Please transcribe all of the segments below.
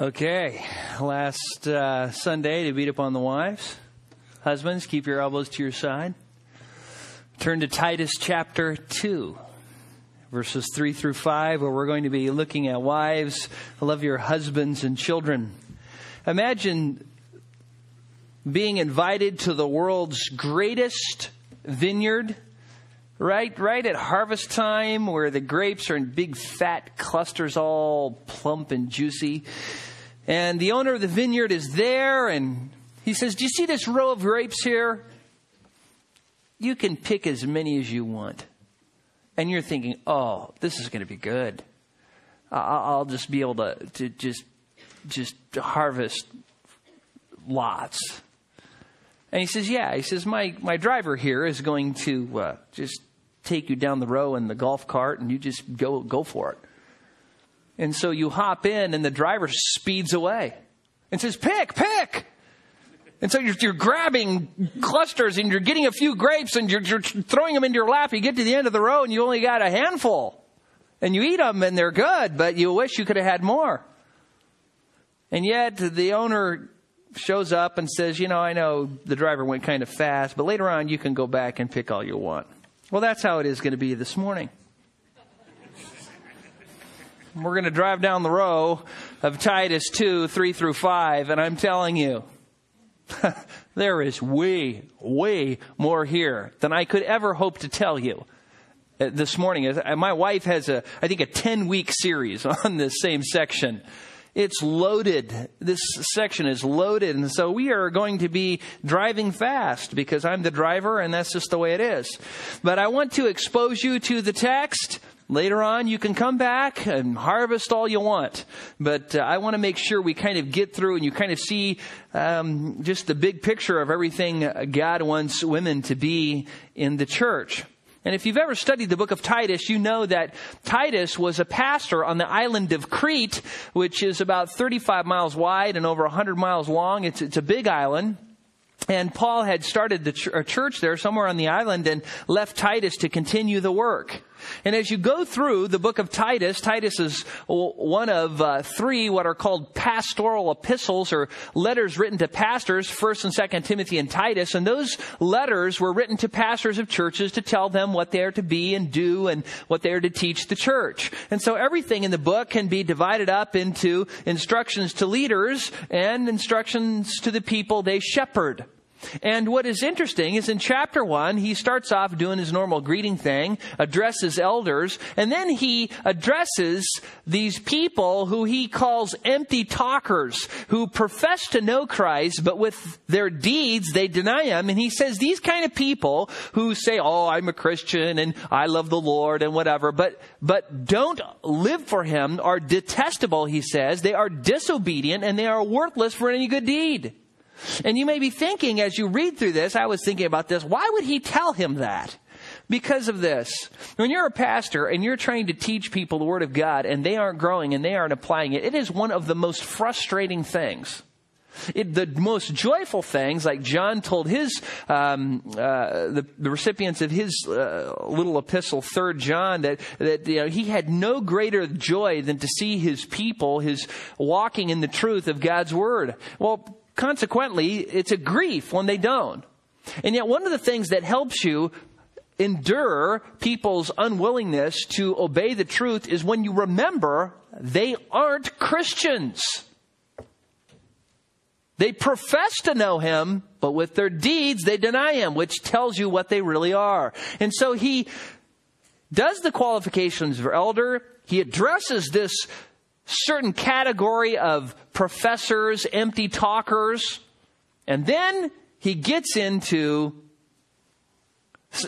Okay, last uh, Sunday to beat up on the wives. Husbands, keep your elbows to your side. Turn to Titus chapter 2, verses 3 through 5, where we're going to be looking at wives. Love your husbands and children. Imagine being invited to the world's greatest vineyard right right at harvest time where the grapes are in big fat clusters all plump and juicy and the owner of the vineyard is there and he says do you see this row of grapes here you can pick as many as you want and you're thinking oh this is going to be good i'll just be able to, to just just harvest lots and he says, Yeah. He says, My, my driver here is going to uh, just take you down the row in the golf cart and you just go, go for it. And so you hop in and the driver speeds away and says, pick, pick. And so you're, you're grabbing clusters and you're getting a few grapes and you're, you're throwing them into your lap. You get to the end of the row and you only got a handful. And you eat them and they're good, but you wish you could have had more. And yet the owner shows up and says, you know, I know the driver went kind of fast, but later on you can go back and pick all you want. Well, that's how it is going to be this morning. We're going to drive down the row of Titus 2, 3 through 5, and I'm telling you, there is way, way more here than I could ever hope to tell you uh, this morning. Uh, my wife has a, I think, a 10 week series on this same section. It's loaded. This section is loaded. And so we are going to be driving fast because I'm the driver and that's just the way it is. But I want to expose you to the text. Later on, you can come back and harvest all you want. But uh, I want to make sure we kind of get through and you kind of see um, just the big picture of everything God wants women to be in the church. And if you've ever studied the book of Titus, you know that Titus was a pastor on the island of Crete, which is about 35 miles wide and over 100 miles long. It's, it's a big island. And Paul had started the ch- a church there somewhere on the island and left Titus to continue the work. And as you go through the book of Titus, Titus is one of uh, three what are called pastoral epistles or letters written to pastors, 1st and 2nd Timothy and Titus. And those letters were written to pastors of churches to tell them what they are to be and do and what they are to teach the church. And so everything in the book can be divided up into instructions to leaders and instructions to the people they shepherd. And what is interesting is in chapter one, he starts off doing his normal greeting thing, addresses elders, and then he addresses these people who he calls empty talkers, who profess to know Christ, but with their deeds they deny him. And he says these kind of people who say, oh, I'm a Christian and I love the Lord and whatever, but, but don't live for him are detestable, he says. They are disobedient and they are worthless for any good deed. And you may be thinking as you read through this, I was thinking about this, why would he tell him that? Because of this. When you're a pastor and you're trying to teach people the Word of God and they aren't growing and they aren't applying it, it is one of the most frustrating things. It, the most joyful things, like John told his um, uh, the, the, recipients of his uh, little epistle, Third John, that that you know, he had no greater joy than to see his people, his walking in the truth of God's word. Well, consequently, it's a grief when they don't. And yet, one of the things that helps you endure people's unwillingness to obey the truth is when you remember they aren't Christians. They profess to know him, but with their deeds they deny him, which tells you what they really are. And so he does the qualifications for elder. He addresses this certain category of professors, empty talkers. And then he gets into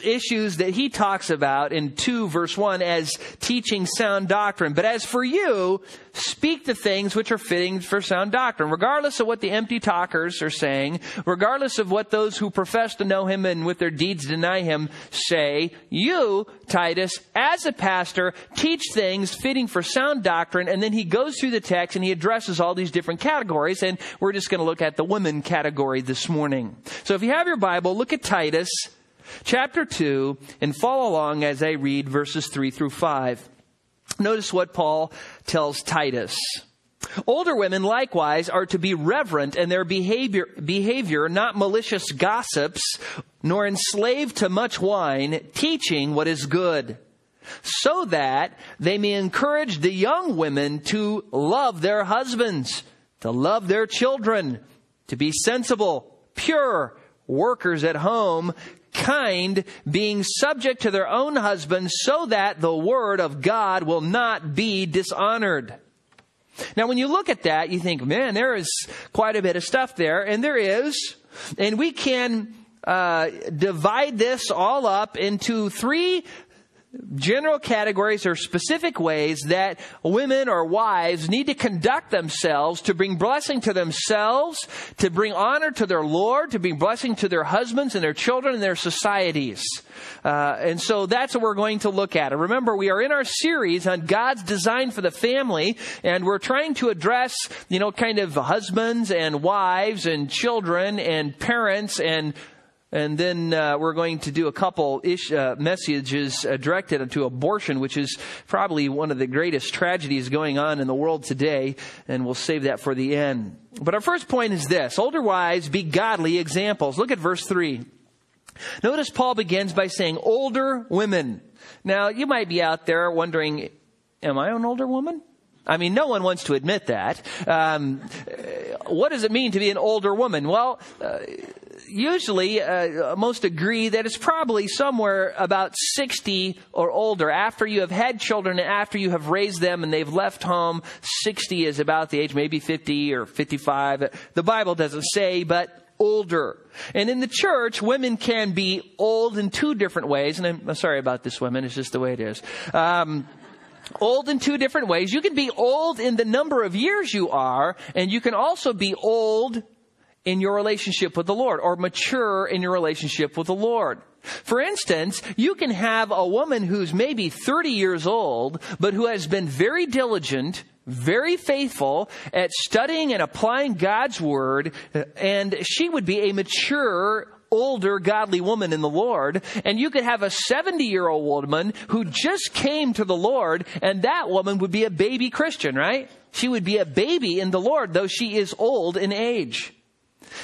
issues that he talks about in 2 verse 1 as teaching sound doctrine. But as for you, speak the things which are fitting for sound doctrine, regardless of what the empty talkers are saying, regardless of what those who profess to know him and with their deeds deny him say, you, Titus, as a pastor, teach things fitting for sound doctrine. And then he goes through the text and he addresses all these different categories. And we're just going to look at the women category this morning. So if you have your Bible, look at Titus chapter 2 and follow along as I read verses 3 through 5. Notice what Paul tells Titus. Older women likewise are to be reverent in their behavior, behavior, not malicious gossips, nor enslaved to much wine, teaching what is good, so that they may encourage the young women to love their husbands, to love their children, to be sensible, pure, workers at home, kind, being subject to their own husbands, so that the word of God will not be dishonored. Now, when you look at that, you think, man, there is quite a bit of stuff there, and there is. And we can uh, divide this all up into three general categories or specific ways that women or wives need to conduct themselves to bring blessing to themselves, to bring honor to their Lord, to bring blessing to their husbands and their children and their societies. Uh, and so that's what we're going to look at. And remember, we are in our series on God's design for the family, and we're trying to address, you know, kind of husbands and wives and children and parents and and then uh, we're going to do a couple ish, uh, messages uh, directed to abortion, which is probably one of the greatest tragedies going on in the world today. And we'll save that for the end. But our first point is this older wives be godly examples. Look at verse 3. Notice Paul begins by saying older women. Now, you might be out there wondering, am I an older woman? I mean, no one wants to admit that. Um, what does it mean to be an older woman? Well, uh, usually uh, most agree that it's probably somewhere about 60 or older. After you have had children and after you have raised them and they've left home 60 is about the age maybe 50 or 55 the bible doesn't say but older. And in the church women can be old in two different ways. And i'm, sorry about this women. It's just the way it is. Um, old in two different ways. You can be old in the number of years you are, and you can also be old in your relationship with the Lord or mature in your relationship with the Lord. For instance, you can have a woman who's maybe 30 years old, but who has been very diligent, very faithful at studying and applying God's Word, and she would be a mature, older, godly woman in the Lord. And you could have a 70 year old woman who just came to the Lord, and that woman would be a baby Christian, right? She would be a baby in the Lord, though she is old in age.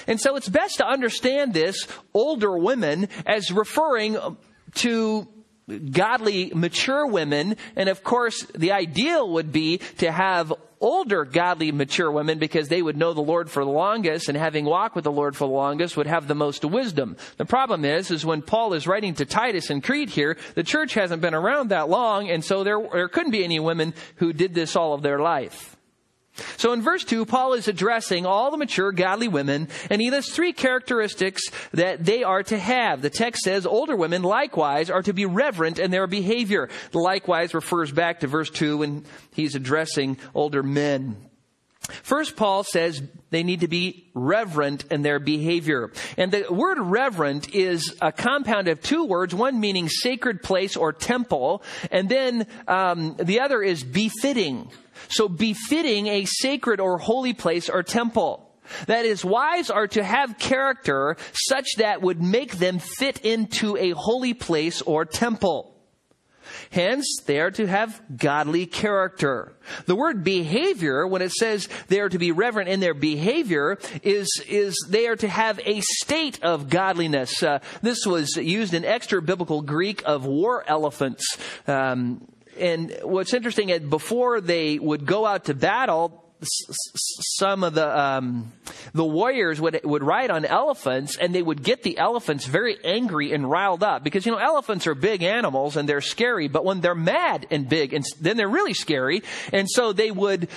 And so it's best to understand this older women as referring to godly, mature women. And of course, the ideal would be to have older, godly, mature women because they would know the Lord for the longest and having walked with the Lord for the longest would have the most wisdom. The problem is, is when Paul is writing to Titus and Crete here, the church hasn't been around that long and so there, there couldn't be any women who did this all of their life. So in verse 2, Paul is addressing all the mature godly women, and he lists three characteristics that they are to have. The text says older women likewise are to be reverent in their behavior. Likewise refers back to verse 2 when he's addressing older men. First, Paul says they need to be reverent in their behavior. And the word reverent is a compound of two words, one meaning sacred place or temple, and then um, the other is befitting. So befitting a sacred or holy place or temple. That is, wives are to have character such that would make them fit into a holy place or temple. Hence, they are to have godly character. The word behavior, when it says they are to be reverent in their behavior, is, is they are to have a state of godliness. Uh, this was used in extra biblical Greek of war elephants. Um, and what's interesting, is before they would go out to battle, some of the um, the warriors would would ride on elephants, and they would get the elephants very angry and riled up because you know elephants are big animals and they're scary, but when they're mad and big, and then they're really scary. And so they would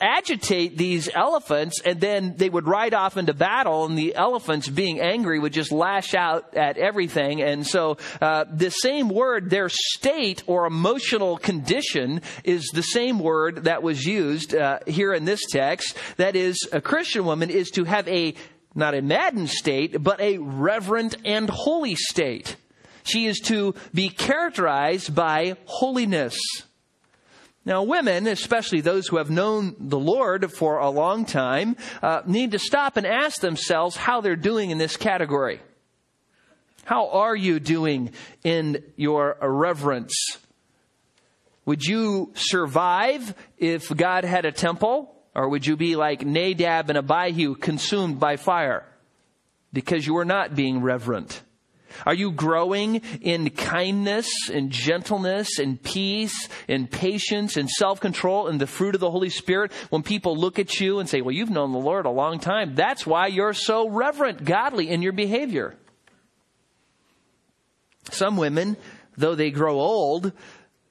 agitate these elephants, and then they would ride off into battle, and the elephants, being angry, would just lash out at everything. And so uh, the same word, their state or emotional condition, is the same word that was used uh, here in this text. That is, a Christian woman is to have a, not a maddened state, but a reverent and holy state. She is to be characterized by holiness. Now, women, especially those who have known the Lord for a long time, uh, need to stop and ask themselves how they're doing in this category. How are you doing in your reverence? Would you survive if God had a temple? Or would you be like Nadab and Abihu consumed by fire because you are not being reverent? Are you growing in kindness and gentleness and peace and patience and self-control and the fruit of the Holy Spirit when people look at you and say, well, you've known the Lord a long time. That's why you're so reverent, godly in your behavior. Some women, though they grow old,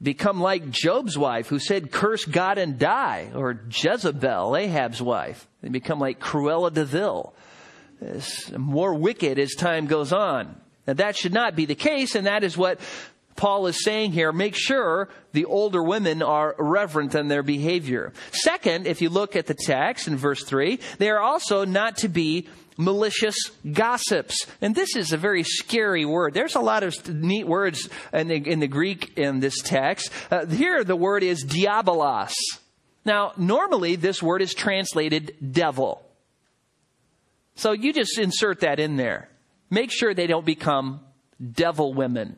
become like Job's wife who said, curse God and die, or Jezebel, Ahab's wife. They become like Cruella de Vil. More wicked as time goes on. Now that should not be the case, and that is what Paul is saying here. Make sure the older women are reverent in their behavior. Second, if you look at the text in verse 3, they are also not to be malicious gossips. And this is a very scary word. There's a lot of neat words in the, in the Greek in this text. Uh, here the word is diabolos. Now, normally this word is translated devil. So you just insert that in there. Make sure they don't become devil women.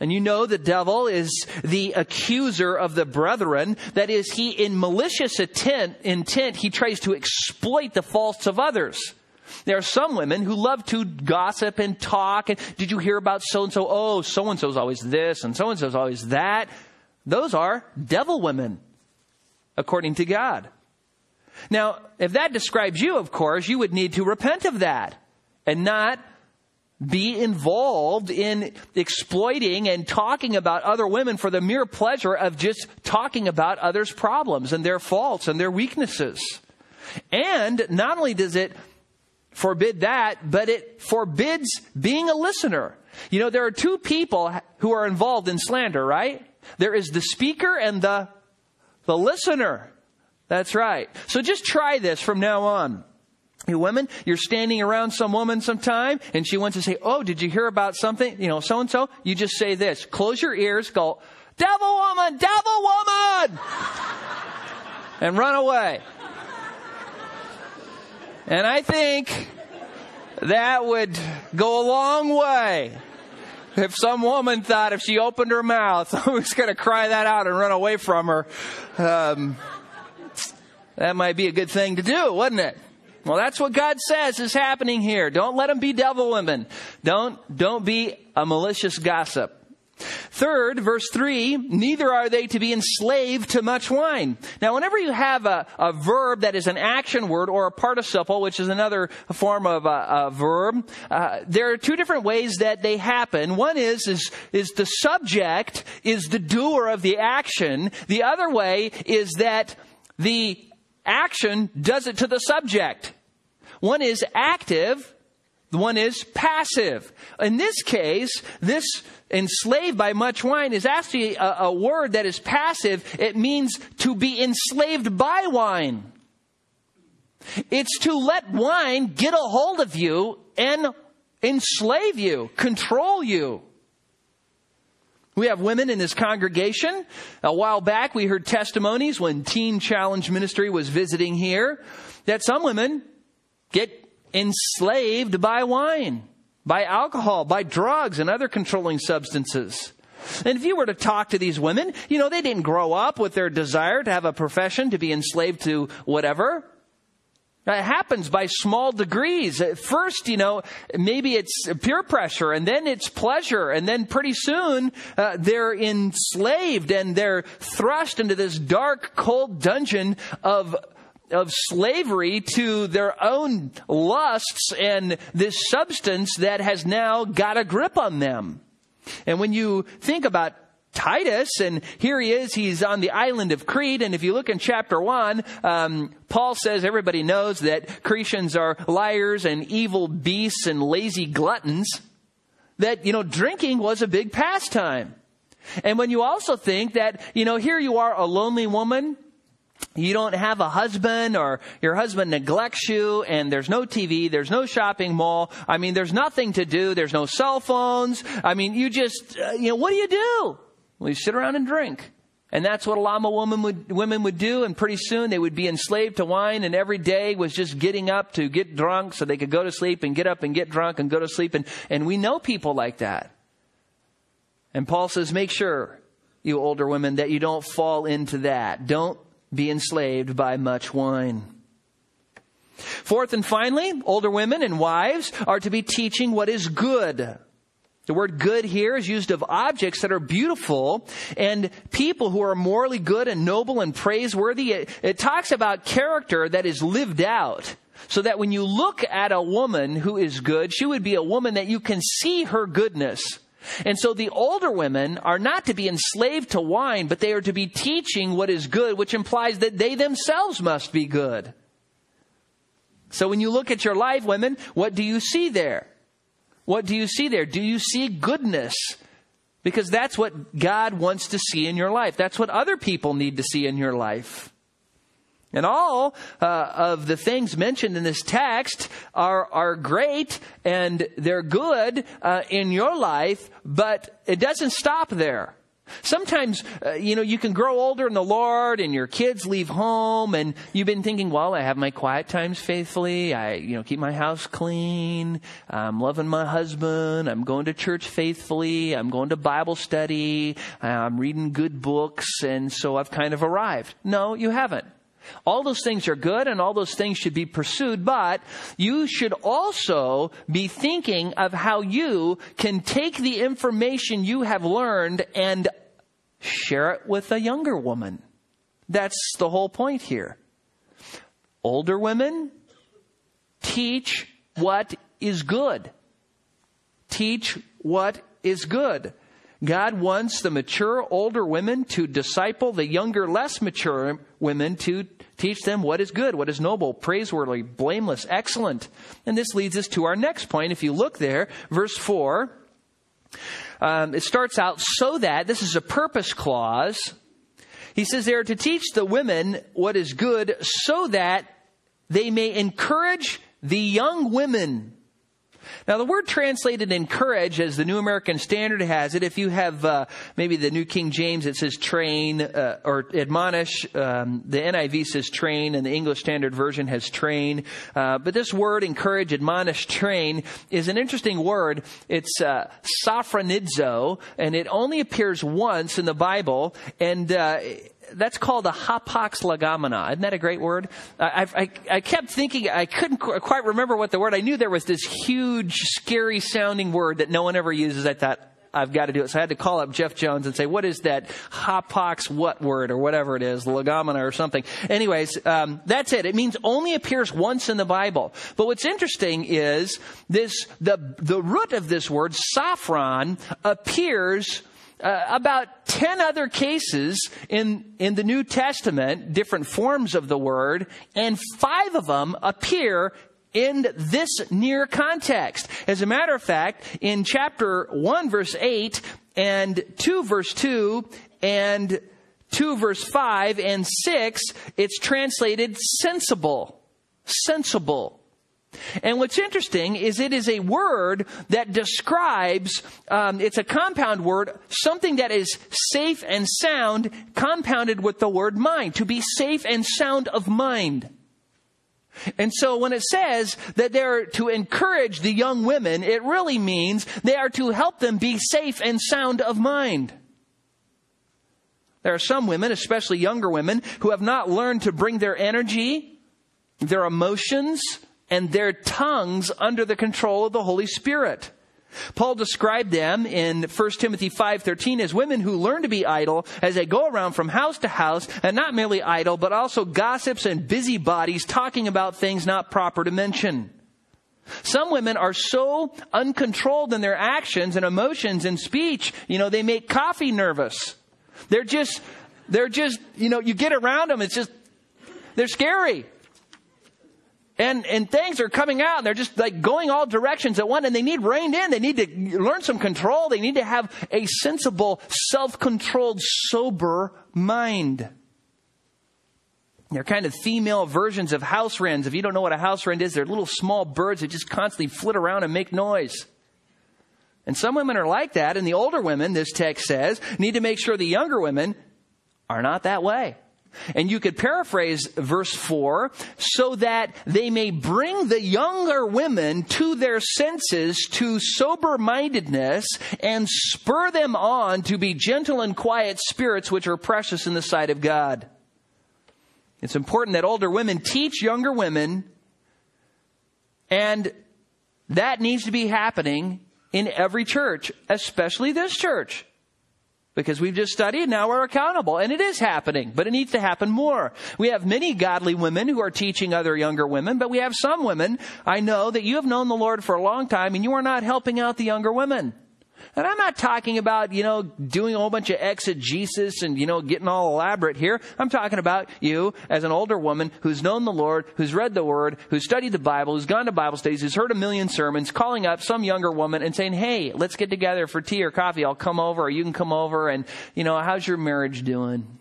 And you know the devil is the accuser of the brethren. That is, he, in malicious intent, intent, he tries to exploit the faults of others. There are some women who love to gossip and talk. And did you hear about so and so? Oh, so and so's always this and so and so's always that. Those are devil women, according to God. Now, if that describes you, of course, you would need to repent of that and not be involved in exploiting and talking about other women for the mere pleasure of just talking about others' problems and their faults and their weaknesses. And not only does it forbid that, but it forbids being a listener. You know, there are two people who are involved in slander, right? There is the speaker and the, the listener. That's right. So just try this from now on. You women, you're standing around some woman sometime and she wants to say, Oh, did you hear about something? You know, so and so. You just say this. Close your ears, go, Devil woman, devil woman! and run away. And I think that would go a long way. If some woman thought if she opened her mouth, I was going to cry that out and run away from her, um, that might be a good thing to do, wouldn't it? Well, that's what God says is happening here. Don't let them be devil women. Don't, don't be a malicious gossip. Third, verse 3, neither are they to be enslaved to much wine. Now, whenever you have a, a verb that is an action word or a participle, which is another form of a, a verb, uh, there are two different ways that they happen. One is, is, is the subject is the doer of the action. The other way is that the action does it to the subject. One is active, the one is passive. In this case, this enslaved by much wine is actually a, a, word that is passive. It means to be enslaved by wine. It's to let wine get a hold of you and enslave you, control you. We have women in this congregation. A while back, we heard testimonies when Teen Challenge Ministry was visiting here that some women get enslaved by wine, by alcohol, by drugs, and other controlling substances. And if you were to talk to these women, you know, they didn't grow up with their desire to have a profession, to be enslaved to whatever. It happens by small degrees. At first, you know, maybe it's peer pressure and then it's pleasure and then pretty soon uh, they're enslaved and they're thrust into this dark, cold dungeon of of slavery to their own lusts and this substance that has now got a grip on them. And when you think about Titus, and here he is. He's on the island of Crete, and if you look in chapter one, um, Paul says everybody knows that Cretians are liars and evil beasts and lazy gluttons. That you know, drinking was a big pastime. And when you also think that you know, here you are, a lonely woman. You don't have a husband or your husband neglects you and there's no TV, there's no shopping mall. I mean, there's nothing to do. There's no cell phones. I mean, you just, uh, you know, what do you do? You sit around and drink. And that's what a lot of women would, women would do. And pretty soon they would be enslaved to wine and every day was just getting up to get drunk so they could go to sleep and get up and get drunk and go to sleep. And, and we know people like that. And Paul says, make sure, you older women, that you don't fall into that. Don't be enslaved by much wine. Fourth and finally, older women and wives are to be teaching what is good. The word good here is used of objects that are beautiful and people who are morally good and noble and praiseworthy. It, it, talks about character that is lived out. So that when you look at a woman who is good, she would be a woman that you can see her goodness. And so the older women are not to be enslaved to wine, but they are to be teaching what is good, which implies that they themselves must be good. So when you look at your life, women, what do you see there? What do you see there? Do you see goodness? Because that's what God wants to see in your life. That's what other people need to see in your life. And all uh, of the things mentioned in this text are, are great and they're good uh, in your life, but it doesn't stop there. Sometimes, uh, you know, you can grow older in the Lord and your kids leave home and you've been thinking, well, I have my quiet times faithfully. I, you know, keep my house clean. I'm loving my husband. I'm going to church faithfully. I'm going to Bible study. I'm reading good books. And so I've kind of arrived. No, you haven't. All those things are good and all those things should be pursued, but you should also be thinking of how you can take the information you have learned and share it with a younger woman. That's the whole point here. Older women, teach what is good. Teach what is good. God wants the mature older women to disciple the younger, less mature women to teach them what is good, what is noble, praiseworthy, blameless, excellent. And this leads us to our next point. If you look there, verse 4, um, it starts out so that, this is a purpose clause. He says they are to teach the women what is good so that they may encourage the young women now, the word translated encourage, as the New American Standard has it, if you have uh, maybe the New King James, it says train uh, or admonish. Um, the NIV says train, and the English Standard Version has train. Uh, but this word encourage, admonish, train is an interesting word. It's uh, and it only appears once in the Bible, and uh, that's called a hapax legomena. Isn't that a great word? I, I, I kept thinking, I couldn't quite remember what the word, I knew there was this huge, scary sounding word that no one ever uses. I thought, I've got to do it. So I had to call up Jeff Jones and say, what is that hapax what word or whatever it is, legomena or something. Anyways, um, that's it. It means only appears once in the Bible. But what's interesting is this, the, the root of this word, sophron, appears uh, about 10 other cases in, in the New Testament, different forms of the word, and five of them appear in this near context. As a matter of fact, in chapter 1 verse 8 and 2 verse 2 and 2 verse 5 and 6, it's translated sensible. Sensible. And what's interesting is it is a word that describes, um, it's a compound word, something that is safe and sound, compounded with the word mind, to be safe and sound of mind. And so when it says that they're to encourage the young women, it really means they are to help them be safe and sound of mind. There are some women, especially younger women, who have not learned to bring their energy, their emotions, and their tongues under the control of the Holy Spirit. Paul described them in 1 Timothy 5:13 as women who learn to be idle as they go around from house to house and not merely idle but also gossips and busybodies talking about things not proper to mention. Some women are so uncontrolled in their actions and emotions and speech, you know, they make coffee nervous. They're just they're just, you know, you get around them it's just they're scary and and things are coming out and they're just like going all directions at once and they need reined in they need to learn some control they need to have a sensible self-controlled sober mind they're kind of female versions of house wrens. If you don't know what a house wren is, they're little small birds that just constantly flit around and make noise. And some women are like that, and the older women, this text says, need to make sure the younger women are not that way. And you could paraphrase verse 4 so that they may bring the younger women to their senses to sober mindedness and spur them on to be gentle and quiet spirits which are precious in the sight of God. It's important that older women teach younger women, and that needs to be happening in every church, especially this church. Because we've just studied, now we're accountable. And it is happening, but it needs to happen more. We have many godly women who are teaching other younger women, but we have some women, I know, that you have known the Lord for a long time and you are not helping out the younger women. And I'm not talking about, you know, doing a whole bunch of exegesis and, you know, getting all elaborate here. I'm talking about you as an older woman who's known the Lord, who's read the Word, who's studied the Bible, who's gone to Bible studies, who's heard a million sermons, calling up some younger woman and saying, hey, let's get together for tea or coffee. I'll come over or you can come over and, you know, how's your marriage doing?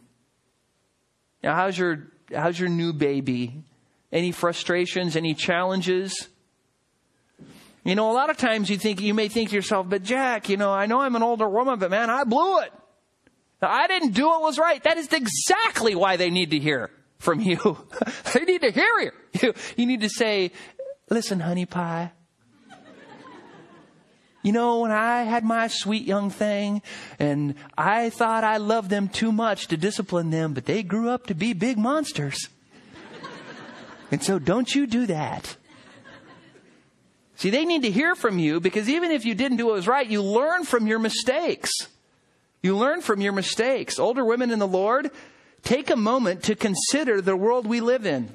Now, how's your, how's your new baby? Any frustrations? Any challenges? You know, a lot of times you think, you may think to yourself, but Jack, you know, I know I'm an older woman, but man, I blew it. I didn't do what was right. That is exactly why they need to hear from you. they need to hear you. you. You need to say, listen, honey pie. You know, when I had my sweet young thing and I thought I loved them too much to discipline them, but they grew up to be big monsters. and so don't you do that. See, they need to hear from you because even if you didn't do what was right, you learn from your mistakes. You learn from your mistakes. Older women in the Lord, take a moment to consider the world we live in.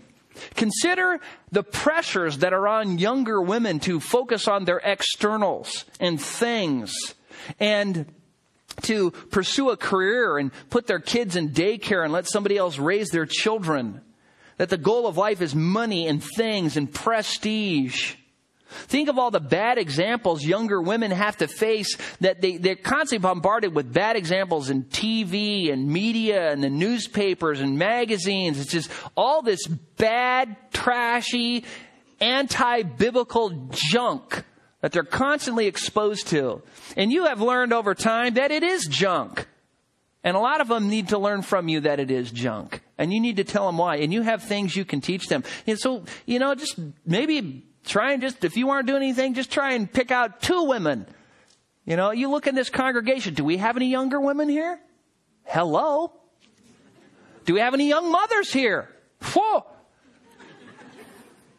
Consider the pressures that are on younger women to focus on their externals and things and to pursue a career and put their kids in daycare and let somebody else raise their children. That the goal of life is money and things and prestige. Think of all the bad examples younger women have to face that they, they're constantly bombarded with bad examples in TV and media and the newspapers and magazines. It's just all this bad, trashy, anti-biblical junk that they're constantly exposed to. And you have learned over time that it is junk. And a lot of them need to learn from you that it is junk. And you need to tell them why. And you have things you can teach them. And so, you know, just maybe Try and just, if you aren't doing anything, just try and pick out two women. You know, you look in this congregation. Do we have any younger women here? Hello? Do we have any young mothers here? Whoa!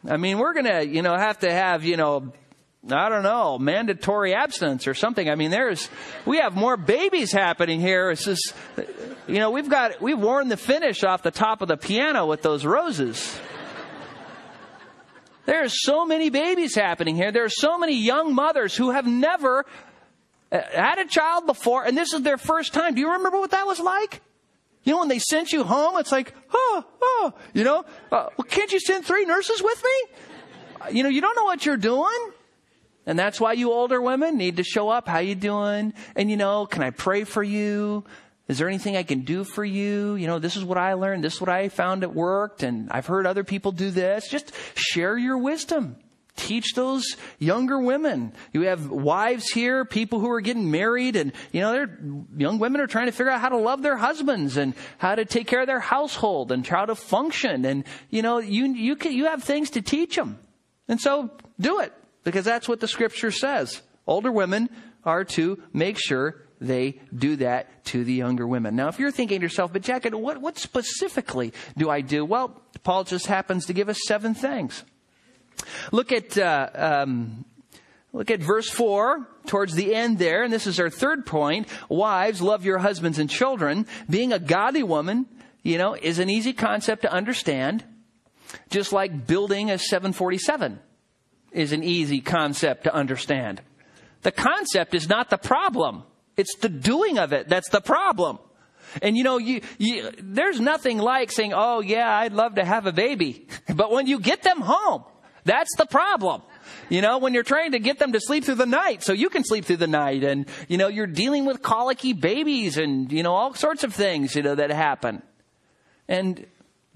I mean, we're gonna, you know, have to have, you know, I don't know, mandatory abstinence or something. I mean, there's, we have more babies happening here. It's just, you know, we've got, we've worn the finish off the top of the piano with those roses. There are so many babies happening here. There are so many young mothers who have never uh, had a child before, and this is their first time. Do you remember what that was like? You know, when they sent you home, it's like, oh, oh, you know, uh, well, can't you send three nurses with me? Uh, you know, you don't know what you're doing. And that's why you older women need to show up. How you doing? And you know, can I pray for you? Is there anything I can do for you? You know, this is what I learned. This is what I found it worked. And I've heard other people do this. Just share your wisdom. Teach those younger women. You have wives here, people who are getting married and, you know, they're, young women are trying to figure out how to love their husbands and how to take care of their household and how to function. And, you know, you, you can, you have things to teach them. And so do it because that's what the scripture says. Older women are to make sure they do that to the younger women. Now, if you're thinking to yourself, but Jack, what, what specifically do I do? Well, Paul just happens to give us seven things. Look at, uh, um, look at verse four towards the end there, and this is our third point. Wives, love your husbands and children. Being a godly woman, you know, is an easy concept to understand. Just like building a 747 is an easy concept to understand. The concept is not the problem. It's the doing of it that's the problem. And you know, you, you, there's nothing like saying, oh yeah, I'd love to have a baby. But when you get them home, that's the problem. You know, when you're trying to get them to sleep through the night so you can sleep through the night and, you know, you're dealing with colicky babies and, you know, all sorts of things, you know, that happen. And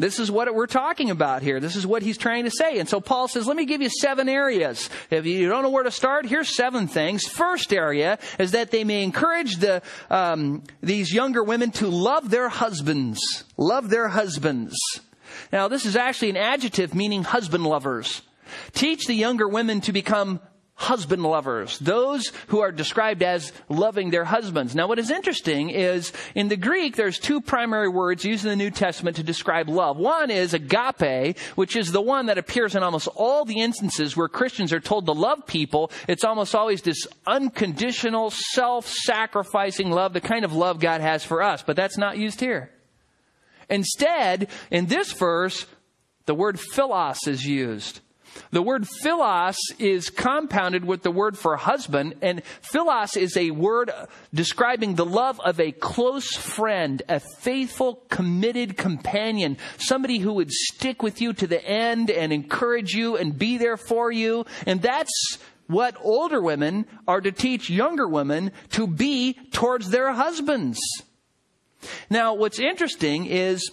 this is what we're talking about here. This is what he's trying to say. And so Paul says, let me give you seven areas. If you don't know where to start, here's seven things. First area is that they may encourage the, um, these younger women to love their husbands. Love their husbands. Now, this is actually an adjective meaning husband lovers. Teach the younger women to become husband lovers, those who are described as loving their husbands. Now, what is interesting is in the Greek, there's two primary words used in the New Testament to describe love. One is agape, which is the one that appears in almost all the instances where Christians are told to love people. It's almost always this unconditional, self-sacrificing love, the kind of love God has for us, but that's not used here. Instead, in this verse, the word philos is used. The word philos is compounded with the word for husband, and philos is a word describing the love of a close friend, a faithful, committed companion, somebody who would stick with you to the end and encourage you and be there for you. And that's what older women are to teach younger women to be towards their husbands. Now, what's interesting is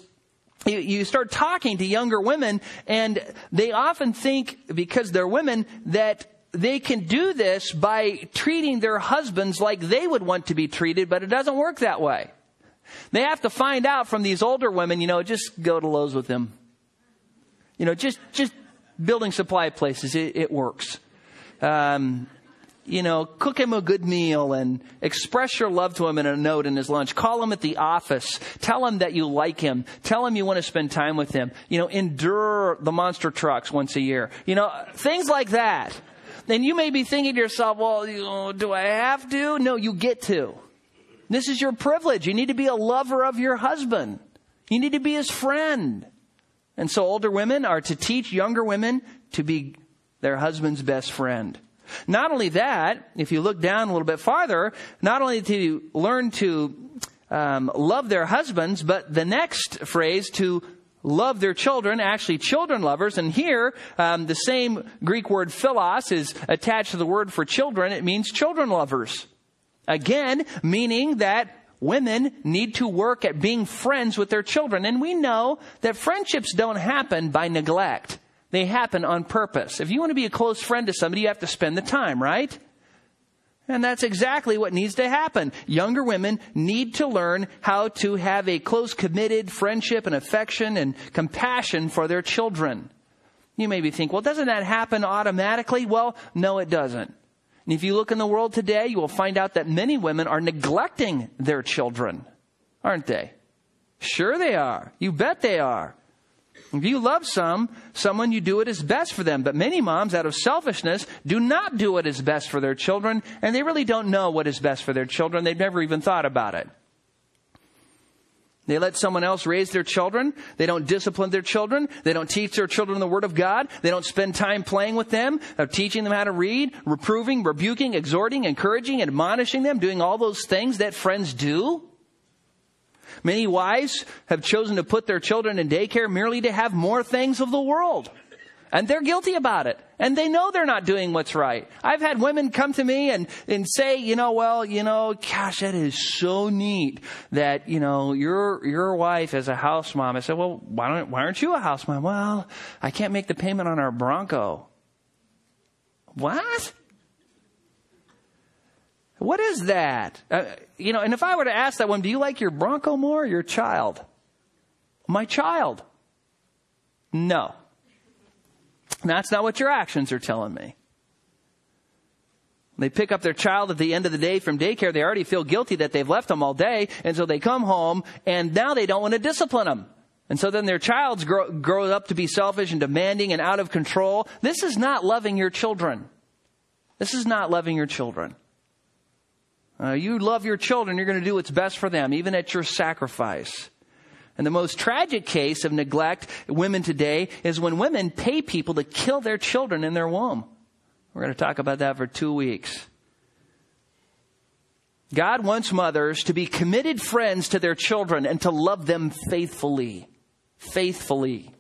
you, start talking to younger women and they often think because they're women that they can do this by treating their husbands like they would want to be treated, but it doesn't work that way. They have to find out from these older women, you know, just go to Lowe's with them. You know, just, just building supply places, it, it works. Um, you know, cook him a good meal and express your love to him in a note in his lunch. Call him at the office. Tell him that you like him. Tell him you want to spend time with him. You know, endure the monster trucks once a year. You know, things like that. Then you may be thinking to yourself, well, you know, do I have to? No, you get to. This is your privilege. You need to be a lover of your husband. You need to be his friend. And so older women are to teach younger women to be their husband's best friend. Not only that, if you look down a little bit farther, not only to learn to um, love their husbands, but the next phrase to love their children, actually children lovers. And here, um, the same Greek word philos is attached to the word for children. It means children lovers. Again, meaning that women need to work at being friends with their children. And we know that friendships don't happen by neglect. They happen on purpose. If you want to be a close friend to somebody, you have to spend the time, right? And that's exactly what needs to happen. Younger women need to learn how to have a close, committed friendship and affection and compassion for their children. You maybe think, well, doesn't that happen automatically? Well, no, it doesn't. And if you look in the world today, you will find out that many women are neglecting their children, aren't they? Sure they are. You bet they are. If you love some, someone, you do what is best for them. But many moms, out of selfishness, do not do what is best for their children, and they really don't know what is best for their children. They've never even thought about it. They let someone else raise their children. They don't discipline their children. They don't teach their children the Word of God. They don't spend time playing with them, of teaching them how to read, reproving, rebuking, exhorting, encouraging, admonishing them, doing all those things that friends do. Many wives have chosen to put their children in daycare merely to have more things of the world. And they're guilty about it. And they know they're not doing what's right. I've had women come to me and, and say, you know, well, you know, gosh, that is so neat that, you know, your, your wife is a house mom. I said, well, why don't, why aren't you a house mom? Well, I can't make the payment on our Bronco. What? What is that? Uh, you know, and if I were to ask that one, do you like your Bronco more or your child? My child. No. That's not what your actions are telling me. They pick up their child at the end of the day from daycare. They already feel guilty that they've left them all day. And so they come home and now they don't want to discipline them. And so then their child grow, grows up to be selfish and demanding and out of control. This is not loving your children. This is not loving your children. Uh, you love your children, you're going to do what's best for them, even at your sacrifice. And the most tragic case of neglect, women today, is when women pay people to kill their children in their womb. We're going to talk about that for two weeks. God wants mothers to be committed friends to their children and to love them faithfully. Faithfully.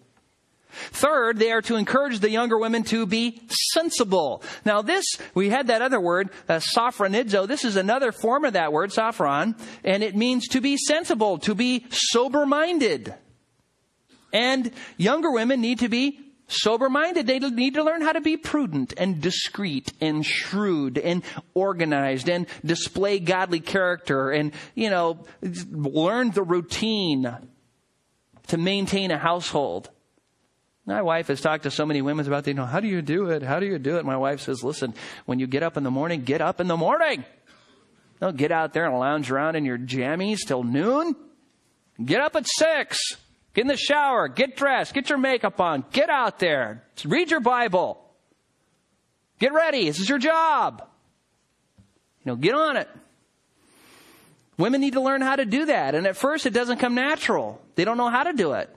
Third, they are to encourage the younger women to be sensible. Now this, we had that other word, uh. This is another form of that word, sophron, and it means to be sensible, to be sober-minded. And younger women need to be sober minded. They need to learn how to be prudent and discreet and shrewd and organized and display godly character and, you know, learn the routine to maintain a household. My wife has talked to so many women about, you know, how do you do it? How do you do it? My wife says, listen, when you get up in the morning, get up in the morning. Don't get out there and lounge around in your jammies till noon. Get up at six. Get in the shower. Get dressed. Get your makeup on. Get out there. Read your Bible. Get ready. This is your job. You know, get on it. Women need to learn how to do that. And at first it doesn't come natural. They don't know how to do it.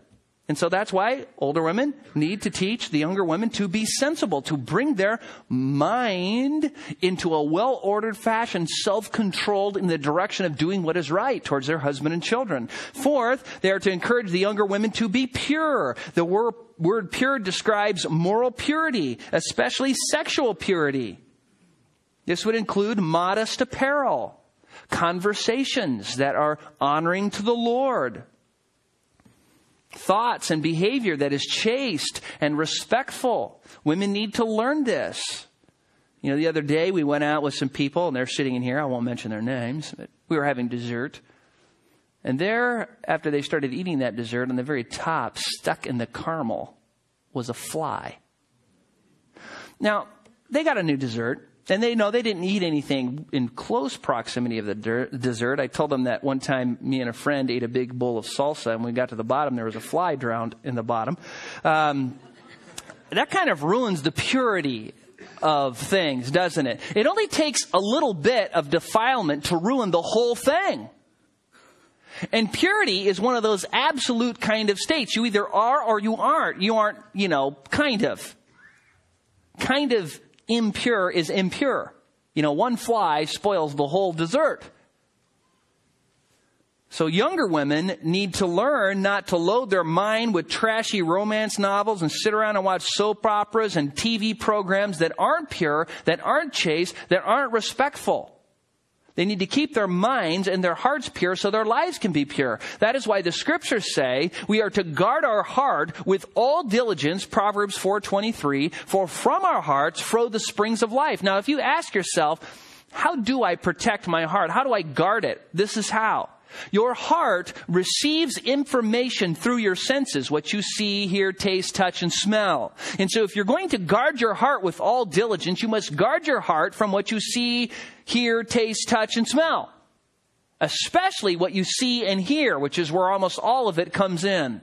And so that's why older women need to teach the younger women to be sensible, to bring their mind into a well-ordered fashion, self-controlled in the direction of doing what is right towards their husband and children. Fourth, they are to encourage the younger women to be pure. The word, word pure describes moral purity, especially sexual purity. This would include modest apparel, conversations that are honoring to the Lord, thoughts and behavior that is chaste and respectful. Women need to learn this. You know, the other day we went out with some people, and they're sitting in here. I won't mention their names, but we were having dessert. And there, after they started eating that dessert, on the very top, stuck in the caramel, was a fly. Now, they got a new dessert. And they know they didn't eat anything in close proximity of the dessert. I told them that one time me and a friend ate a big bowl of salsa, and when we got to the bottom, there was a fly drowned in the bottom. Um, that kind of ruins the purity of things, doesn't it? It only takes a little bit of defilement to ruin the whole thing. And purity is one of those absolute kind of states. You either are or you aren't. You aren't, you know, kind of. Kind of impure is impure. You know, one fly spoils the whole dessert. So younger women need to learn not to load their mind with trashy romance novels and sit around and watch soap operas and TV programs that aren't pure, that aren't chaste, that aren't respectful. They need to keep their minds and their hearts pure so their lives can be pure. That is why the scriptures say we are to guard our heart with all diligence, Proverbs 4:23, for from our hearts flow the springs of life. Now if you ask yourself, how do I protect my heart? How do I guard it? This is how. Your heart receives information through your senses, what you see, hear, taste, touch, and smell. And so if you're going to guard your heart with all diligence, you must guard your heart from what you see, hear, taste, touch, and smell. Especially what you see and hear, which is where almost all of it comes in.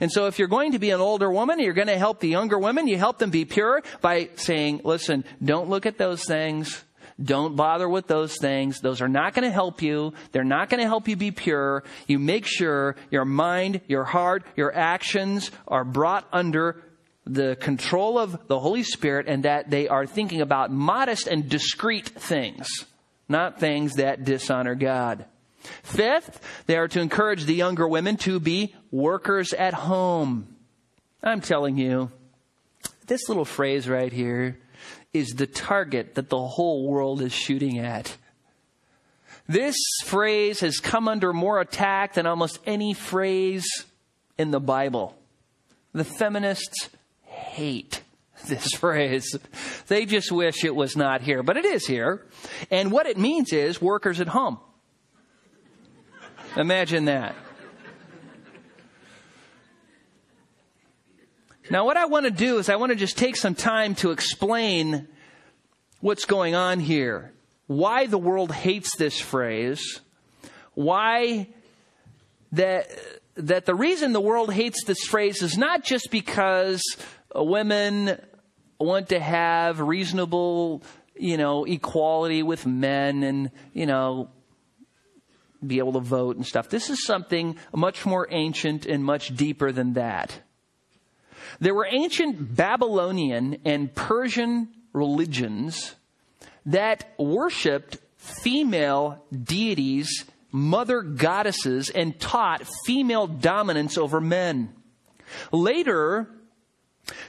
And so if you're going to be an older woman, you're going to help the younger women, you help them be pure by saying, listen, don't look at those things. Don't bother with those things. Those are not going to help you. They're not going to help you be pure. You make sure your mind, your heart, your actions are brought under the control of the Holy Spirit and that they are thinking about modest and discreet things, not things that dishonor God. Fifth, they are to encourage the younger women to be workers at home. I'm telling you, this little phrase right here is the target that the whole world is shooting at. This phrase has come under more attack than almost any phrase in the Bible. The feminists hate this phrase. They just wish it was not here, but it is here. And what it means is workers at home. Imagine that. Now, what I want to do is I want to just take some time to explain what's going on here, why the world hates this phrase, why that that the reason the world hates this phrase is not just because women want to have reasonable, you know, equality with men and, you know, be able to vote and stuff. This is something much more ancient and much deeper than that. There were ancient Babylonian and Persian religions that worshiped female deities, mother goddesses, and taught female dominance over men. Later,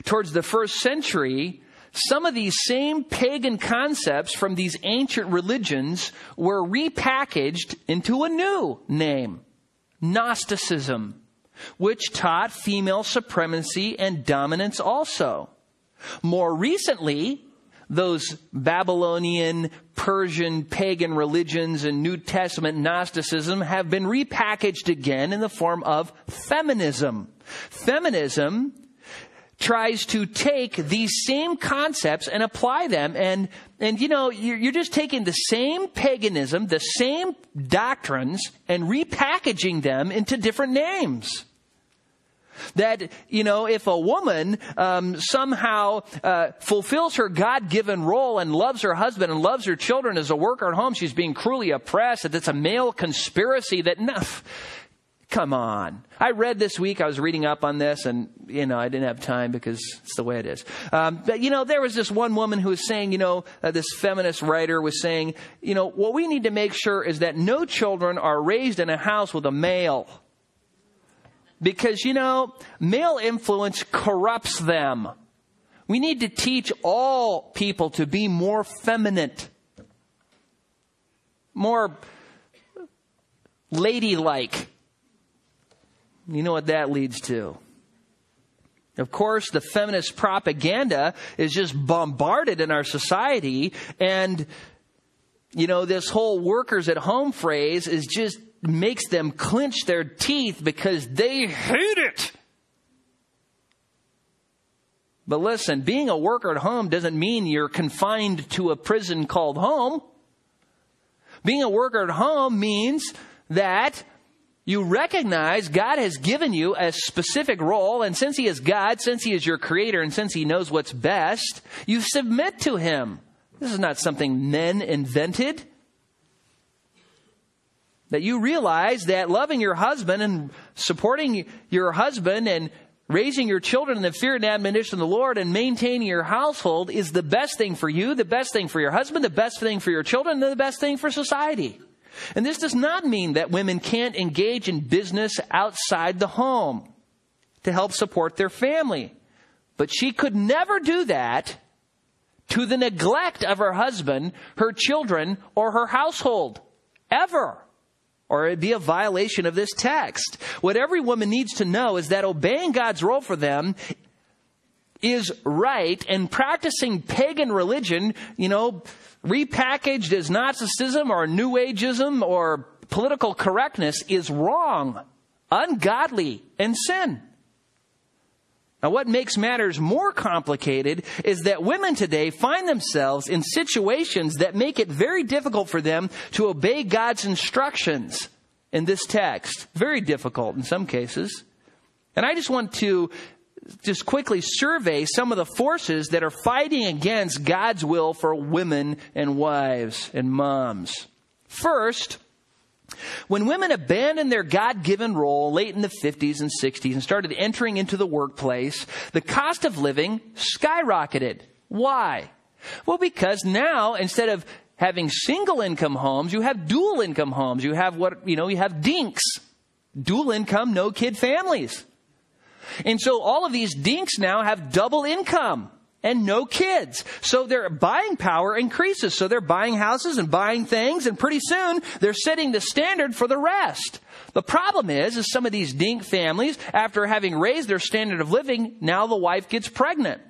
towards the first century, some of these same pagan concepts from these ancient religions were repackaged into a new name Gnosticism which taught female supremacy and dominance also. More recently, those Babylonian, Persian, pagan religions and New Testament Gnosticism have been repackaged again in the form of feminism. Feminism tries to take these same concepts and apply them and and you know you're, you're just taking the same paganism the same doctrines and repackaging them into different names that you know if a woman um, somehow uh, fulfills her god-given role and loves her husband and loves her children as a worker at home she's being cruelly oppressed that it's a male conspiracy that no, Come on. I read this week, I was reading up on this, and, you know, I didn't have time because it's the way it is. Um, but, you know, there was this one woman who was saying, you know, uh, this feminist writer was saying, you know, what we need to make sure is that no children are raised in a house with a male. Because, you know, male influence corrupts them. We need to teach all people to be more feminine, more ladylike you know what that leads to? Of course, the feminist propaganda is just bombarded in our society, and you know, this whole workers at home phrase is just makes them clench their teeth because they hate it. But listen, being a worker at home doesn't mean you're confined to a prison called home. Being a worker at home means that you recognize God has given you a specific role, and since He is God, since He is your creator, and since He knows what's best, you submit to Him. This is not something men invented. That you realize that loving your husband and supporting your husband and raising your children in the fear and admonition of the Lord and maintaining your household is the best thing for you, the best thing for your husband, the best thing for your children, and the best thing for society. And this does not mean that women can't engage in business outside the home to help support their family. But she could never do that to the neglect of her husband, her children, or her household. Ever. Or it'd be a violation of this text. What every woman needs to know is that obeying God's role for them is right and practicing pagan religion, you know, repackaged as Nazism or New Ageism or political correctness is wrong, ungodly, and sin. Now, what makes matters more complicated is that women today find themselves in situations that make it very difficult for them to obey God's instructions in this text. Very difficult in some cases. And I just want to just quickly survey some of the forces that are fighting against God's will for women and wives and moms. First, when women abandoned their God given role late in the 50s and 60s and started entering into the workplace, the cost of living skyrocketed. Why? Well, because now instead of having single income homes, you have dual income homes. You have what, you know, you have dinks. Dual income, no kid families. And so all of these dinks now have double income and no kids. So their buying power increases. So they're buying houses and buying things and pretty soon they're setting the standard for the rest. The problem is, is some of these dink families, after having raised their standard of living, now the wife gets pregnant.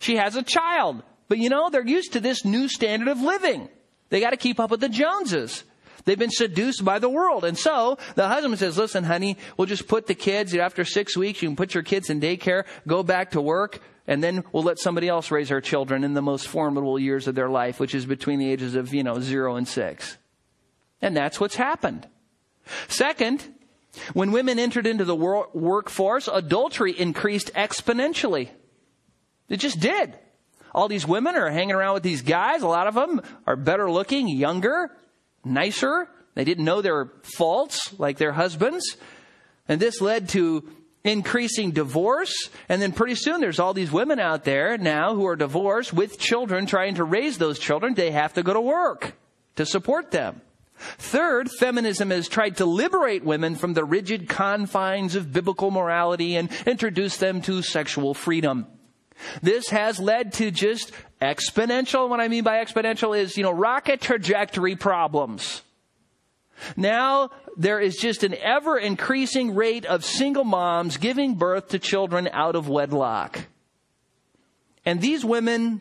She has a child. But you know, they're used to this new standard of living. They gotta keep up with the Joneses. They've been seduced by the world. And so the husband says, listen, honey, we'll just put the kids, after six weeks, you can put your kids in daycare, go back to work, and then we'll let somebody else raise our children in the most formidable years of their life, which is between the ages of, you know, zero and six. And that's what's happened. Second, when women entered into the workforce, adultery increased exponentially. It just did. All these women are hanging around with these guys. A lot of them are better looking, younger nicer. They didn't know their faults like their husbands. And this led to increasing divorce. And then pretty soon there's all these women out there now who are divorced with children trying to raise those children. They have to go to work to support them. Third, feminism has tried to liberate women from the rigid confines of biblical morality and introduce them to sexual freedom. This has led to just exponential. What I mean by exponential is, you know, rocket trajectory problems. Now there is just an ever increasing rate of single moms giving birth to children out of wedlock. And these women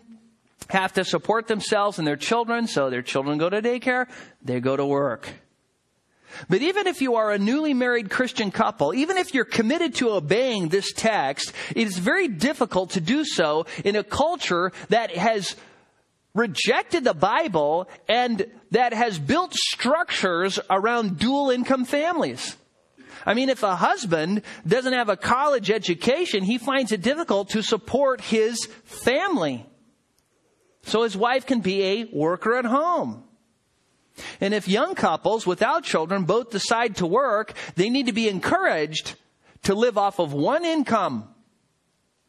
have to support themselves and their children, so their children go to daycare, they go to work. But even if you are a newly married Christian couple, even if you're committed to obeying this text, it is very difficult to do so in a culture that has rejected the Bible and that has built structures around dual income families. I mean, if a husband doesn't have a college education, he finds it difficult to support his family. So his wife can be a worker at home. And if young couples without children both decide to work, they need to be encouraged to live off of one income.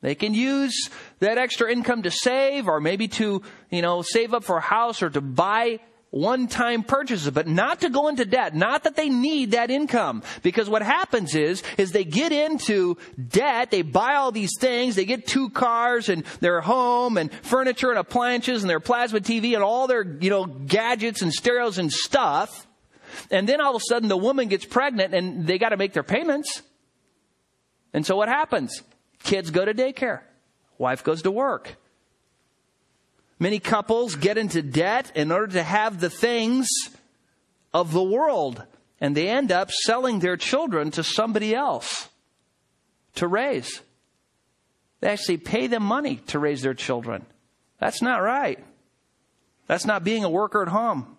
They can use that extra income to save or maybe to, you know, save up for a house or to buy one-time purchases, but not to go into debt. Not that they need that income. Because what happens is, is they get into debt, they buy all these things, they get two cars and their home and furniture and appliances and their plasma TV and all their, you know, gadgets and stereos and stuff. And then all of a sudden the woman gets pregnant and they gotta make their payments. And so what happens? Kids go to daycare. Wife goes to work. Many couples get into debt in order to have the things of the world, and they end up selling their children to somebody else to raise. They actually pay them money to raise their children. That's not right. That's not being a worker at home.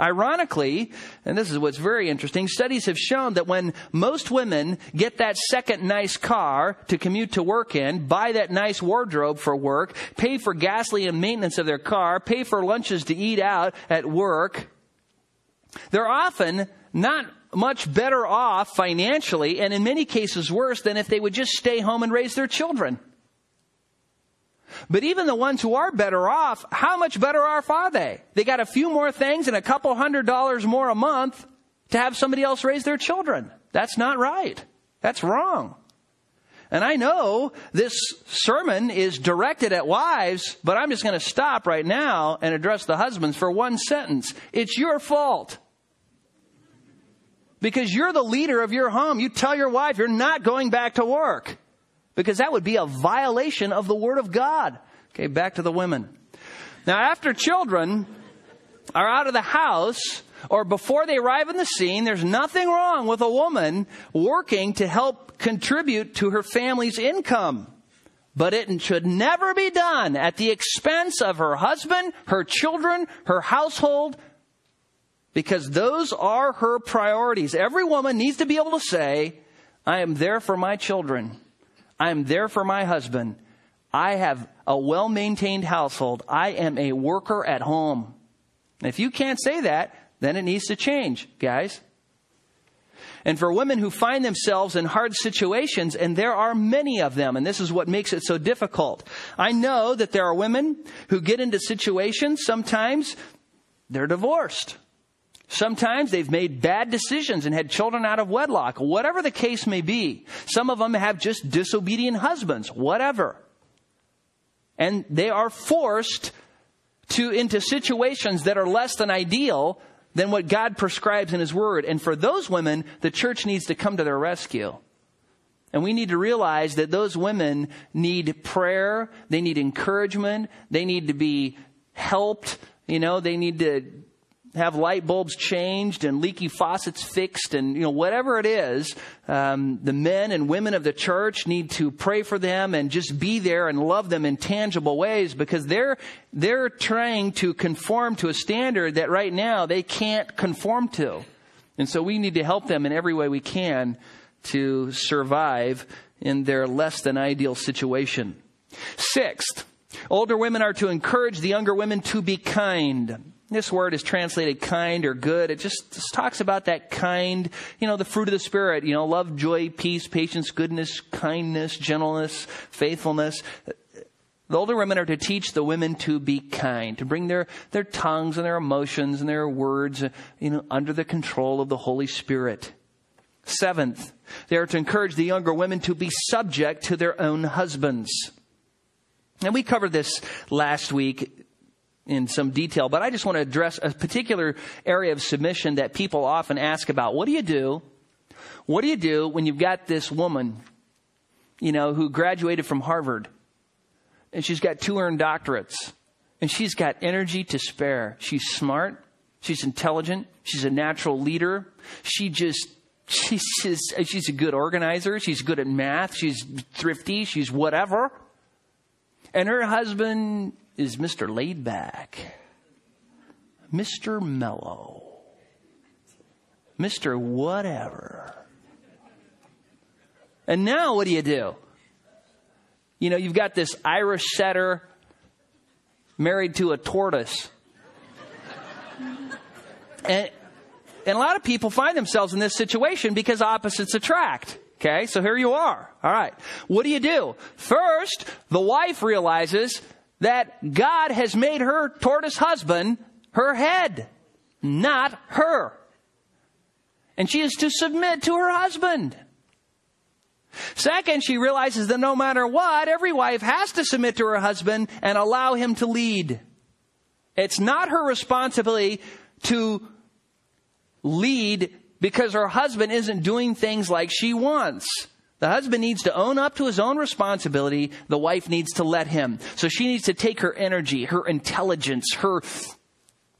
Ironically, and this is what's very interesting, studies have shown that when most women get that second nice car to commute to work in, buy that nice wardrobe for work, pay for gasoline and maintenance of their car, pay for lunches to eat out at work, they're often not much better off financially and in many cases worse than if they would just stay home and raise their children. But even the ones who are better off, how much better off are they? They got a few more things and a couple hundred dollars more a month to have somebody else raise their children. That's not right. That's wrong. And I know this sermon is directed at wives, but I'm just going to stop right now and address the husbands for one sentence. It's your fault. Because you're the leader of your home. You tell your wife you're not going back to work because that would be a violation of the Word of God. Okay, back to the women. Now, after children are out of the house, or before they arrive on the scene, there's nothing wrong with a woman working to help contribute to her family's income. But it should never be done at the expense of her husband, her children, her household, because those are her priorities. Every woman needs to be able to say, I am there for my children. I am there for my husband. I have a well maintained household. I am a worker at home. And if you can't say that, then it needs to change, guys. And for women who find themselves in hard situations, and there are many of them, and this is what makes it so difficult. I know that there are women who get into situations, sometimes they're divorced. Sometimes they've made bad decisions and had children out of wedlock, whatever the case may be. Some of them have just disobedient husbands, whatever. And they are forced to into situations that are less than ideal than what God prescribes in His Word. And for those women, the church needs to come to their rescue. And we need to realize that those women need prayer, they need encouragement, they need to be helped, you know, they need to have light bulbs changed and leaky faucets fixed and you know whatever it is um, the men and women of the church need to pray for them and just be there and love them in tangible ways because they're they're trying to conform to a standard that right now they can't conform to. And so we need to help them in every way we can to survive in their less than ideal situation. Sixth older women are to encourage the younger women to be kind this word is translated kind or good. It just, just, talks about that kind, you know, the fruit of the Spirit, you know, love, joy, peace, patience, goodness, kindness, gentleness, faithfulness. The older women are to teach the women to be kind, to bring their, their tongues and their emotions and their words, you know, under the control of the Holy Spirit. Seventh, they are to encourage the younger women to be subject to their own husbands. And we covered this last week in some detail, but I just want to address a particular area of submission that people often ask about. What do you do? What do you do when you've got this woman, you know, who graduated from Harvard and she's got two earned doctorates and she's got energy to spare. She's smart. She's intelligent. She's a natural leader. She just, she's just, she's a good organizer. She's good at math. She's thrifty. She's whatever. And her husband is Mr. Laidback, Mr. Mellow, Mr. Whatever. And now what do you do? You know, you've got this Irish setter married to a tortoise. And, and a lot of people find themselves in this situation because opposites attract. Okay, so here you are. All right. What do you do? First, the wife realizes that God has made her tortoise husband her head, not her. And she is to submit to her husband. Second, she realizes that no matter what, every wife has to submit to her husband and allow him to lead. It's not her responsibility to lead because her husband isn't doing things like she wants. The husband needs to own up to his own responsibility. The wife needs to let him. So she needs to take her energy, her intelligence, her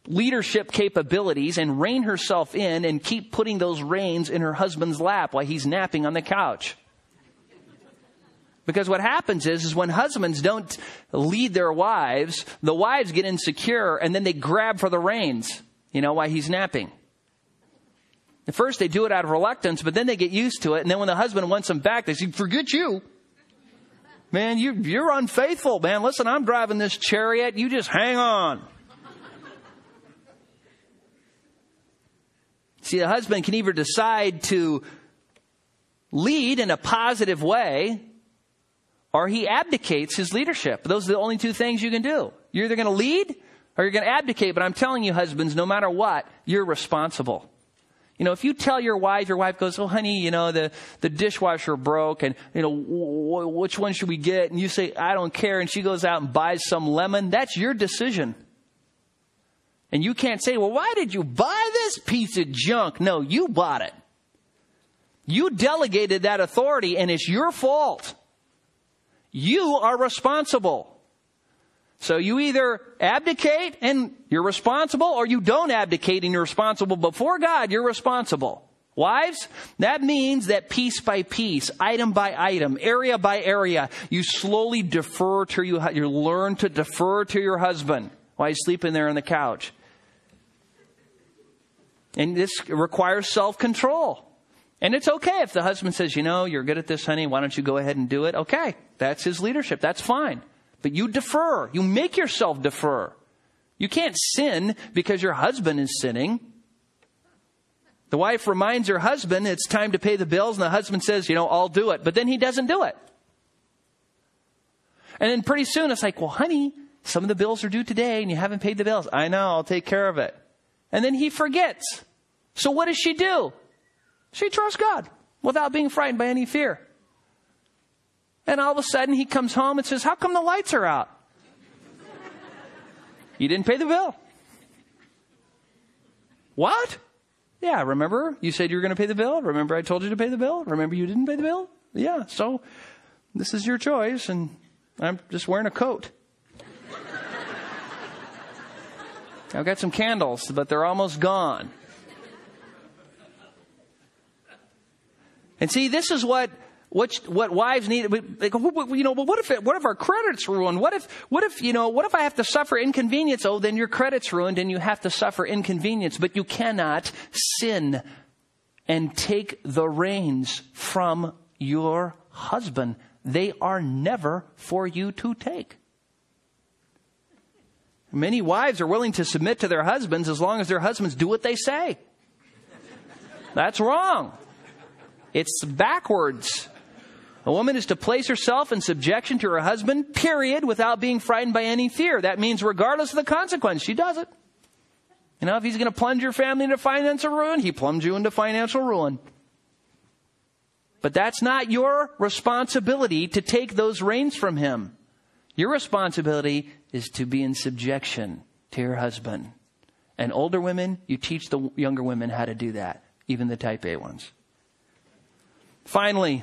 leadership capabilities and rein herself in and keep putting those reins in her husband's lap while he's napping on the couch. Because what happens is, is when husbands don't lead their wives, the wives get insecure and then they grab for the reins, you know, while he's napping. At first they do it out of reluctance, but then they get used to it. And then when the husband wants them back, they say, forget you. Man, you, you're unfaithful, man. Listen, I'm driving this chariot. You just hang on. See, the husband can either decide to lead in a positive way or he abdicates his leadership. Those are the only two things you can do. You're either going to lead or you're going to abdicate. But I'm telling you, husbands, no matter what, you're responsible. You know, if you tell your wife, your wife goes, "Oh, honey, you know the the dishwasher broke, and you know w- which one should we get?" And you say, "I don't care," and she goes out and buys some lemon. That's your decision. And you can't say, "Well, why did you buy this piece of junk?" No, you bought it. You delegated that authority, and it's your fault. You are responsible. So you either abdicate and you're responsible or you don't abdicate and you're responsible. Before God, you're responsible. Wives, that means that piece by piece, item by item, area by area, you slowly defer to you, you learn to defer to your husband while he's sleeping there on the couch. And this requires self-control. And it's okay if the husband says, you know, you're good at this, honey. Why don't you go ahead and do it? Okay. That's his leadership. That's fine. But you defer. You make yourself defer. You can't sin because your husband is sinning. The wife reminds her husband it's time to pay the bills, and the husband says, you know, I'll do it. But then he doesn't do it. And then pretty soon it's like, well, honey, some of the bills are due today and you haven't paid the bills. I know, I'll take care of it. And then he forgets. So what does she do? She trusts God without being frightened by any fear. And all of a sudden he comes home and says, How come the lights are out? you didn't pay the bill. What? Yeah, remember you said you were going to pay the bill? Remember I told you to pay the bill? Remember you didn't pay the bill? Yeah, so this is your choice and I'm just wearing a coat. I've got some candles, but they're almost gone. And see, this is what what what wives need. You know, but what if it, what if our credits ruined? What if what if you know what if I have to suffer inconvenience? Oh, then your credits ruined, and you have to suffer inconvenience. But you cannot sin and take the reins from your husband. They are never for you to take. Many wives are willing to submit to their husbands as long as their husbands do what they say. That's wrong. It's backwards. A woman is to place herself in subjection to her husband, period, without being frightened by any fear. That means regardless of the consequence, she does it. You know, if he's going to plunge your family into financial ruin, he plunges you into financial ruin. But that's not your responsibility to take those reins from him. Your responsibility is to be in subjection to your husband. And older women, you teach the younger women how to do that, even the type A ones. Finally,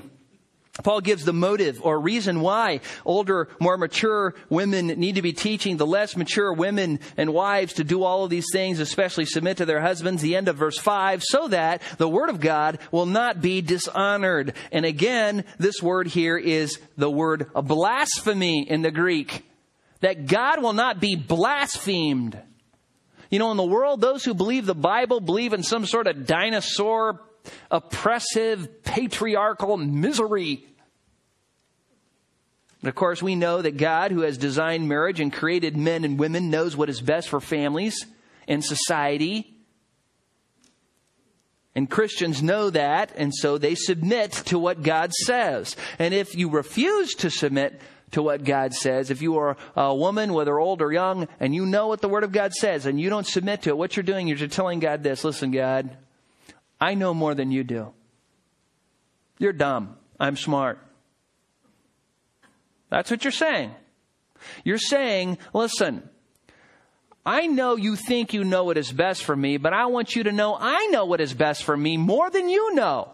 Paul gives the motive or reason why older, more mature women need to be teaching the less mature women and wives to do all of these things, especially submit to their husbands. The end of verse 5, so that the word of God will not be dishonored. And again, this word here is the word blasphemy in the Greek. That God will not be blasphemed. You know, in the world, those who believe the Bible believe in some sort of dinosaur oppressive, patriarchal misery. And of course, we know that God, who has designed marriage and created men and women, knows what is best for families and society. And Christians know that, and so they submit to what God says. And if you refuse to submit to what God says, if you are a woman, whether old or young, and you know what the Word of God says, and you don't submit to it, what you're doing, is you're telling God this listen, God, I know more than you do. You're dumb. I'm smart. That's what you're saying. You're saying, listen, I know you think you know what is best for me, but I want you to know I know what is best for me more than you know.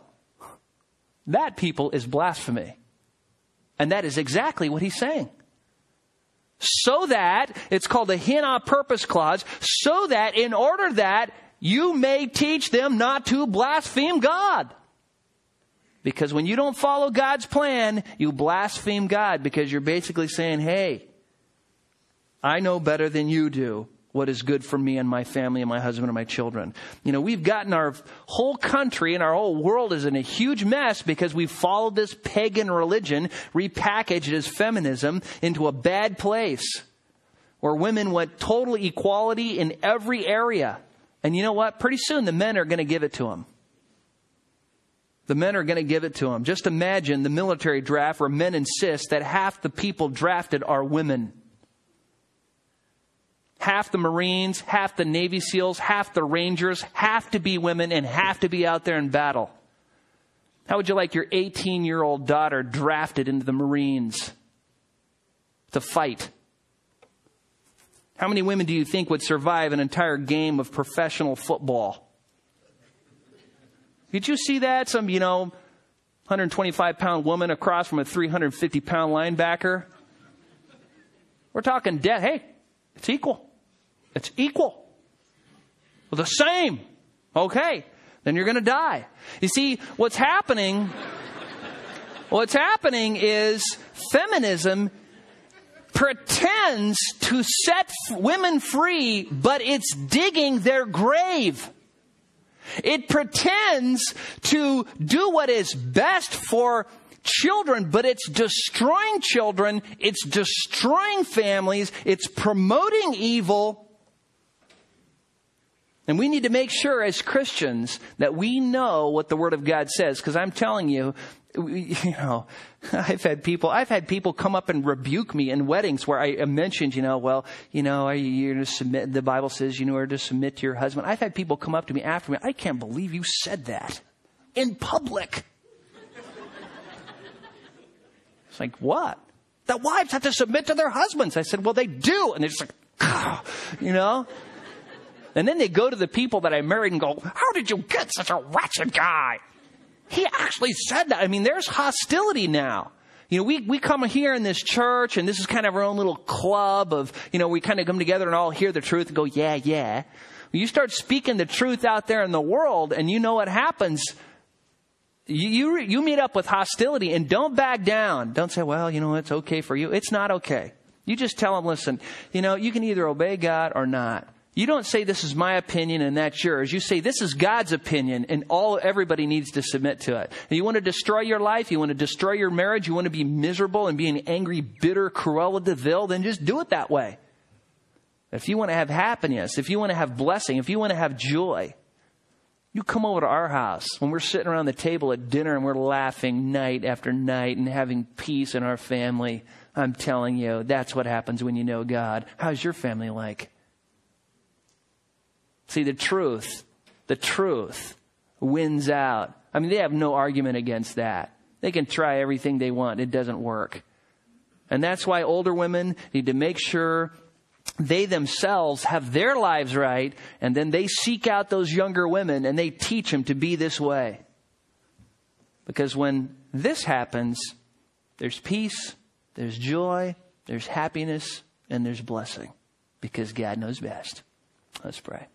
That, people, is blasphemy. And that is exactly what he's saying. So that, it's called a hina purpose clause, so that in order that you may teach them not to blaspheme God. Because when you don't follow God's plan, you blaspheme God because you're basically saying, hey, I know better than you do what is good for me and my family and my husband and my children. You know, we've gotten our whole country and our whole world is in a huge mess because we've followed this pagan religion, repackaged as feminism, into a bad place where women want total equality in every area. And you know what? Pretty soon the men are going to give it to him. The men are going to give it to him. Just imagine the military draft where men insist that half the people drafted are women. Half the Marines, half the Navy SEALs, half the Rangers have to be women and have to be out there in battle. How would you like your 18 year old daughter drafted into the Marines to fight? How many women do you think would survive an entire game of professional football? Did you see that? Some, you know, 125 pound woman across from a 350 pound linebacker? We're talking death. Hey, it's equal. It's equal. Well, the same. Okay. Then you're going to die. You see, what's happening, what's happening is feminism pretends to set women free, but it's digging their grave. It pretends to do what is best for children, but it's destroying children, it's destroying families, it's promoting evil. And we need to make sure as Christians that we know what the Word of God says, because I'm telling you, you know, I've had people, I've had people come up and rebuke me in weddings where I mentioned, you know, well, you know, are you to submit, the Bible says, you know, are to submit to your husband. I've had people come up to me after me, I can't believe you said that in public. It's like, what? The wives have to submit to their husbands. I said, well, they do. And they're just like, oh, you know? And then they go to the people that I married and go, how did you get such a wretched guy? He actually said that. I mean, there's hostility now. You know, we, we come here in this church and this is kind of our own little club of, you know, we kind of come together and all hear the truth and go, yeah, yeah. You start speaking the truth out there in the world and you know what happens. You, you, you meet up with hostility and don't back down. Don't say, well, you know, it's okay for you. It's not okay. You just tell them, listen, you know, you can either obey God or not. You don't say this is my opinion and that's yours. You say this is God's opinion and all everybody needs to submit to it. And you want to destroy your life, you want to destroy your marriage, you want to be miserable and be an angry, bitter Cruella de Vil, then just do it that way. If you want to have happiness, if you want to have blessing, if you want to have joy, you come over to our house when we're sitting around the table at dinner and we're laughing night after night and having peace in our family. I'm telling you, that's what happens when you know God. How's your family like? See, the truth, the truth wins out. I mean, they have no argument against that. They can try everything they want. It doesn't work. And that's why older women need to make sure they themselves have their lives right, and then they seek out those younger women and they teach them to be this way. Because when this happens, there's peace, there's joy, there's happiness, and there's blessing. Because God knows best. Let's pray.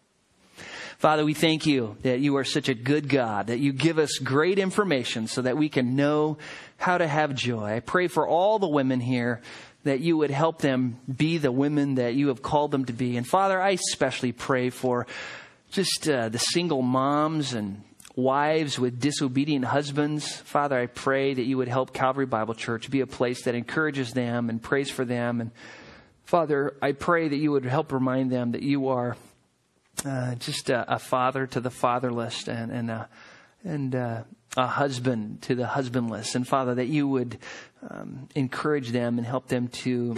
Father, we thank you that you are such a good God, that you give us great information so that we can know how to have joy. I pray for all the women here that you would help them be the women that you have called them to be. And Father, I especially pray for just uh, the single moms and wives with disobedient husbands. Father, I pray that you would help Calvary Bible Church be a place that encourages them and prays for them. And Father, I pray that you would help remind them that you are uh, just a, a, father to the fatherless and and a, and uh, a husband to the husbandless. And Father, that you would um, encourage them and help them to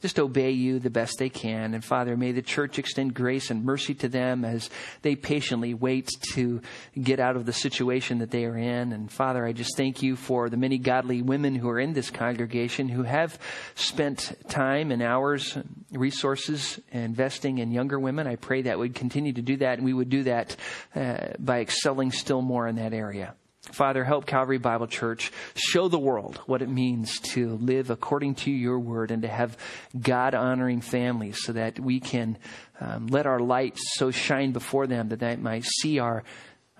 just obey you the best they can. And Father, may the church extend grace and mercy to them as they patiently wait to get out of the situation that they are in. And Father, I just thank you for the many godly women who are in this congregation who have spent time and hours, resources investing in younger women. I pray that we'd continue to do that and we would do that uh, by excelling still more in that area. Father, help Calvary Bible Church show the world what it means to live according to your word and to have God honoring families so that we can um, let our light so shine before them that they might see our,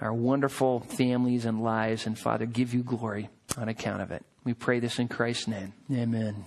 our wonderful families and lives. And Father, give you glory on account of it. We pray this in Christ's name. Amen.